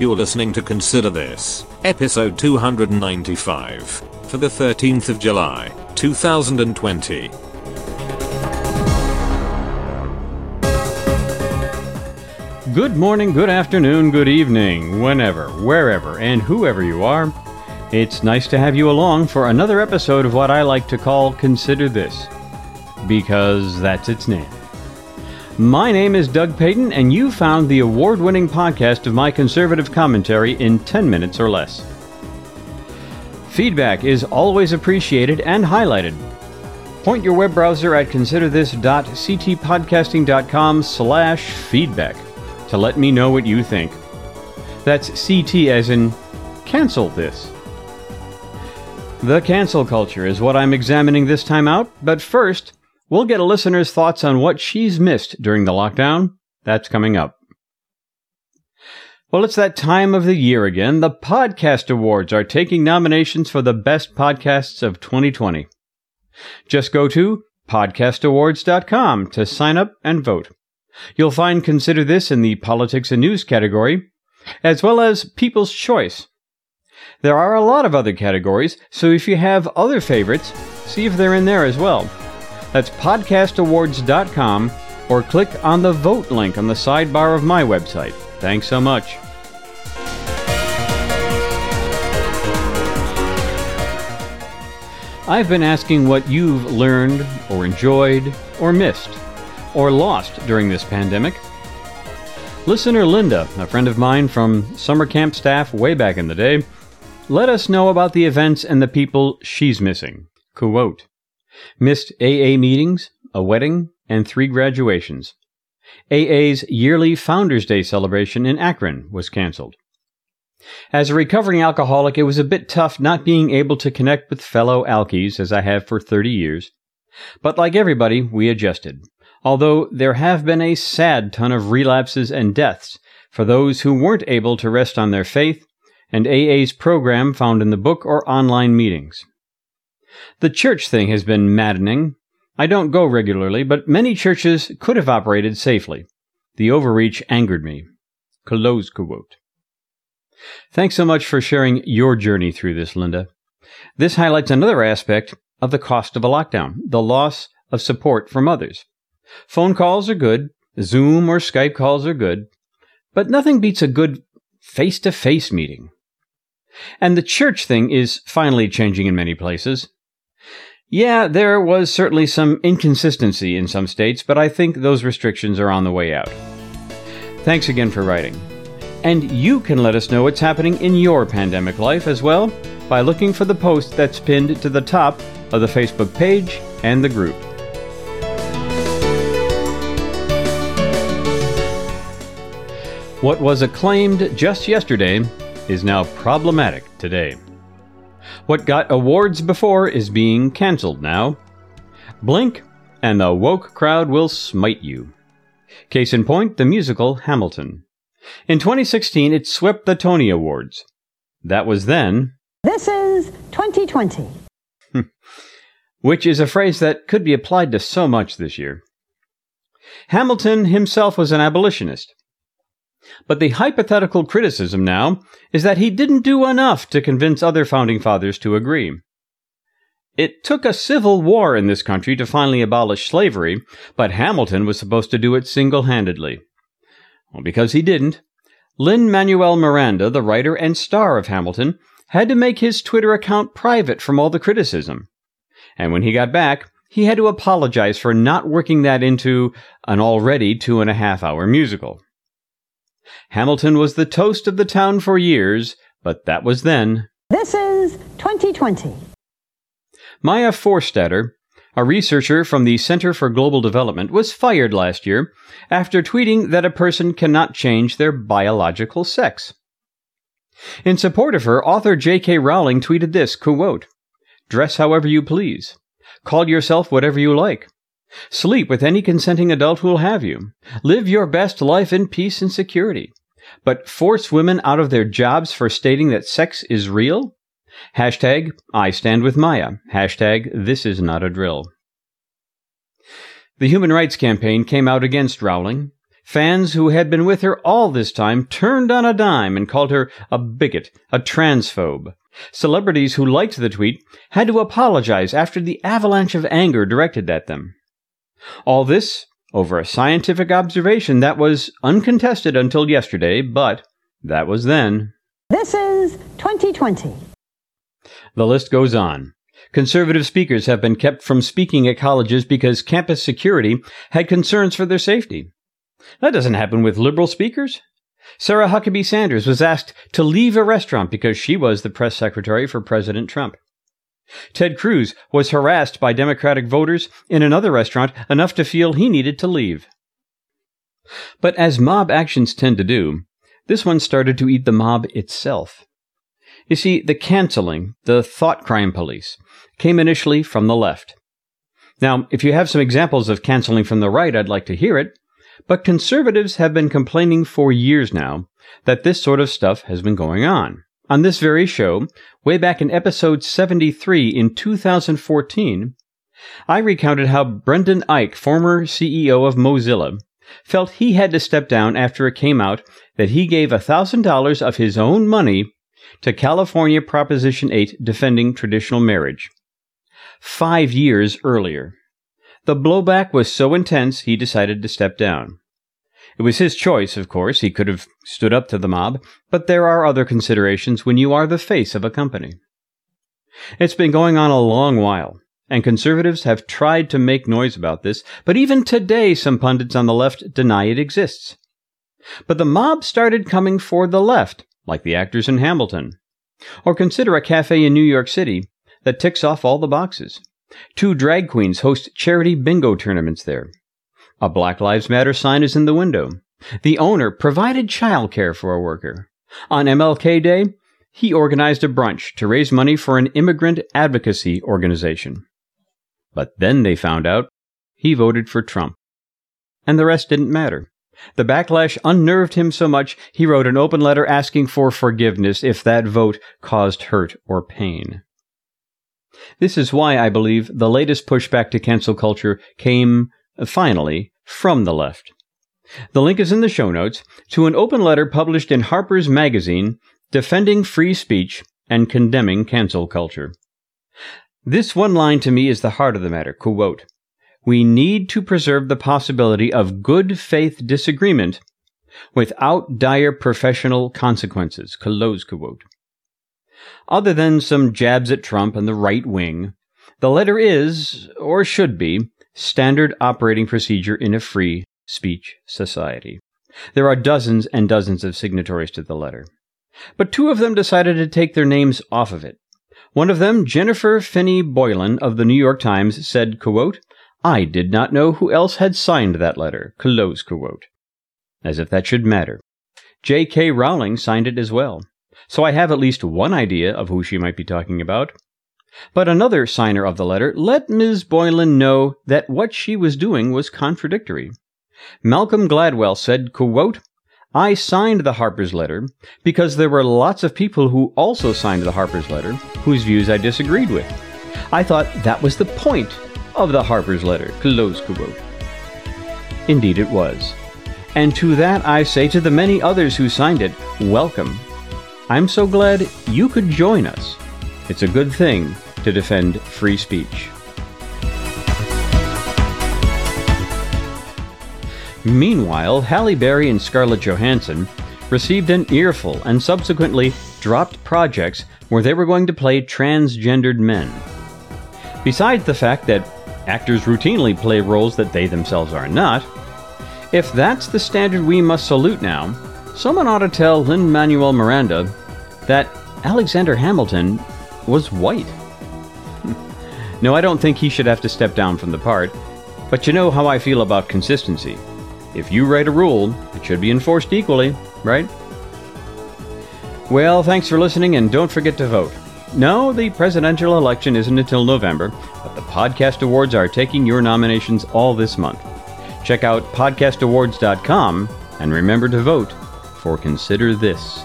You're listening to Consider This, episode 295, for the 13th of July, 2020. Good morning, good afternoon, good evening, whenever, wherever, and whoever you are. It's nice to have you along for another episode of what I like to call Consider This, because that's its name. My name is Doug Payton, and you found the award winning podcast of my conservative commentary in 10 minutes or less. Feedback is always appreciated and highlighted. Point your web browser at considerthis.ctpodcasting.com slash feedback to let me know what you think. That's CT as in cancel this. The cancel culture is what I'm examining this time out, but first, we'll get a listener's thoughts on what she's missed during the lockdown. That's coming up. Well, it's that time of the year again. The Podcast Awards are taking nominations for the best podcasts of 2020. Just go to podcastawards.com to sign up and vote. You'll find Consider This in the Politics and News category, as well as People's Choice. There are a lot of other categories, so if you have other favorites, see if they're in there as well. That's podcastawards.com or click on the vote link on the sidebar of my website. Thanks so much. I've been asking what you've learned or enjoyed or missed or lost during this pandemic. Listener Linda, a friend of mine from summer camp staff way back in the day, let us know about the events and the people she's missing. Quote, missed AA meetings, a wedding, and three graduations. AA's yearly Founders Day celebration in Akron was canceled. As a recovering alcoholic, it was a bit tough not being able to connect with fellow alkies as I have for 30 years. But like everybody, we adjusted although there have been a sad ton of relapses and deaths for those who weren't able to rest on their faith and AA's program found in the book or online meetings. The church thing has been maddening. I don't go regularly, but many churches could have operated safely. The overreach angered me. Close quote. Thanks so much for sharing your journey through this, Linda. This highlights another aspect of the cost of a lockdown, the loss of support from others. Phone calls are good, Zoom or Skype calls are good, but nothing beats a good face to face meeting. And the church thing is finally changing in many places. Yeah, there was certainly some inconsistency in some states, but I think those restrictions are on the way out. Thanks again for writing. And you can let us know what's happening in your pandemic life as well by looking for the post that's pinned to the top of the Facebook page and the group. What was acclaimed just yesterday is now problematic today. What got awards before is being cancelled now. Blink, and the woke crowd will smite you. Case in point, the musical Hamilton. In 2016, it swept the Tony Awards. That was then. This is 2020. Which is a phrase that could be applied to so much this year. Hamilton himself was an abolitionist. But the hypothetical criticism now is that he didn't do enough to convince other founding fathers to agree. It took a civil war in this country to finally abolish slavery, but Hamilton was supposed to do it single handedly. Well, because he didn't, Lin Manuel Miranda, the writer and star of Hamilton, had to make his Twitter account private from all the criticism. And when he got back, he had to apologize for not working that into an already two and a half hour musical. Hamilton was the toast of the town for years, but that was then. This is 2020. Maya Forstater, a researcher from the Center for Global Development, was fired last year after tweeting that a person cannot change their biological sex. In support of her, author J.K. Rowling tweeted this quote, Dress however you please. Call yourself whatever you like. Sleep with any consenting adult who will have you. Live your best life in peace and security. But force women out of their jobs for stating that sex is real? Hashtag I stand with Maya. Hashtag this is not a drill. The Human Rights Campaign came out against Rowling, Fans who had been with her all this time turned on a dime and called her a bigot, a transphobe. Celebrities who liked the tweet had to apologize after the avalanche of anger directed at them. All this over a scientific observation that was uncontested until yesterday, but that was then. This is 2020. The list goes on. Conservative speakers have been kept from speaking at colleges because campus security had concerns for their safety. That doesn't happen with liberal speakers. Sarah Huckabee Sanders was asked to leave a restaurant because she was the press secretary for President Trump. Ted Cruz was harassed by Democratic voters in another restaurant enough to feel he needed to leave. But as mob actions tend to do, this one started to eat the mob itself. You see, the canceling, the thought crime police, came initially from the left. Now, if you have some examples of canceling from the right, I'd like to hear it. But conservatives have been complaining for years now that this sort of stuff has been going on. On this very show, way back in episode 73 in 2014, I recounted how Brendan Eich, former CEO of Mozilla, felt he had to step down after it came out that he gave $1,000 of his own money to California Proposition 8 defending traditional marriage. Five years earlier. The blowback was so intense he decided to step down. It was his choice, of course. He could have stood up to the mob, but there are other considerations when you are the face of a company. It's been going on a long while, and conservatives have tried to make noise about this, but even today some pundits on the left deny it exists. But the mob started coming for the left, like the actors in Hamilton. Or consider a cafe in New York City that ticks off all the boxes. Two drag queens host charity bingo tournaments there. A Black Lives Matter sign is in the window. The owner provided childcare for a worker. On MLK Day, he organized a brunch to raise money for an immigrant advocacy organization. But then they found out he voted for Trump. And the rest didn't matter. The backlash unnerved him so much he wrote an open letter asking for forgiveness if that vote caused hurt or pain. This is why I believe the latest pushback to cancel culture came, finally, from the left. The link is in the show notes to an open letter published in Harper's Magazine defending free speech and condemning cancel culture. This one line to me is the heart of the matter. Quote, we need to preserve the possibility of good faith disagreement without dire professional consequences. Close quote. Other than some jabs at Trump and the right wing, the letter is, or should be, standard operating procedure in a free speech society. There are dozens and dozens of signatories to the letter. But two of them decided to take their names off of it. One of them, Jennifer Finney Boylan of the New York Times, said, quote, I did not know who else had signed that letter. Close quote. As if that should matter. J.K. Rowling signed it as well. So I have at least one idea of who she might be talking about. But another signer of the letter let Ms. Boylan know that what she was doing was contradictory. Malcolm Gladwell said, quote, I signed the Harper's letter because there were lots of people who also signed the Harper's letter whose views I disagreed with. I thought that was the point of the Harper's letter. Close quote. Indeed it was. And to that I say to the many others who signed it, welcome. I'm so glad you could join us. It's a good thing to defend free speech. Meanwhile, Halle Berry and Scarlett Johansson received an earful and subsequently dropped projects where they were going to play transgendered men. Besides the fact that actors routinely play roles that they themselves are not, if that's the standard we must salute now, someone ought to tell Lin Manuel Miranda that Alexander Hamilton was white. no, I don't think he should have to step down from the part, but you know how I feel about consistency. If you write a rule, it should be enforced equally, right? Well, thanks for listening, and don't forget to vote. No, the presidential election isn't until November, but the Podcast Awards are taking your nominations all this month. Check out podcastawards.com and remember to vote for Consider This.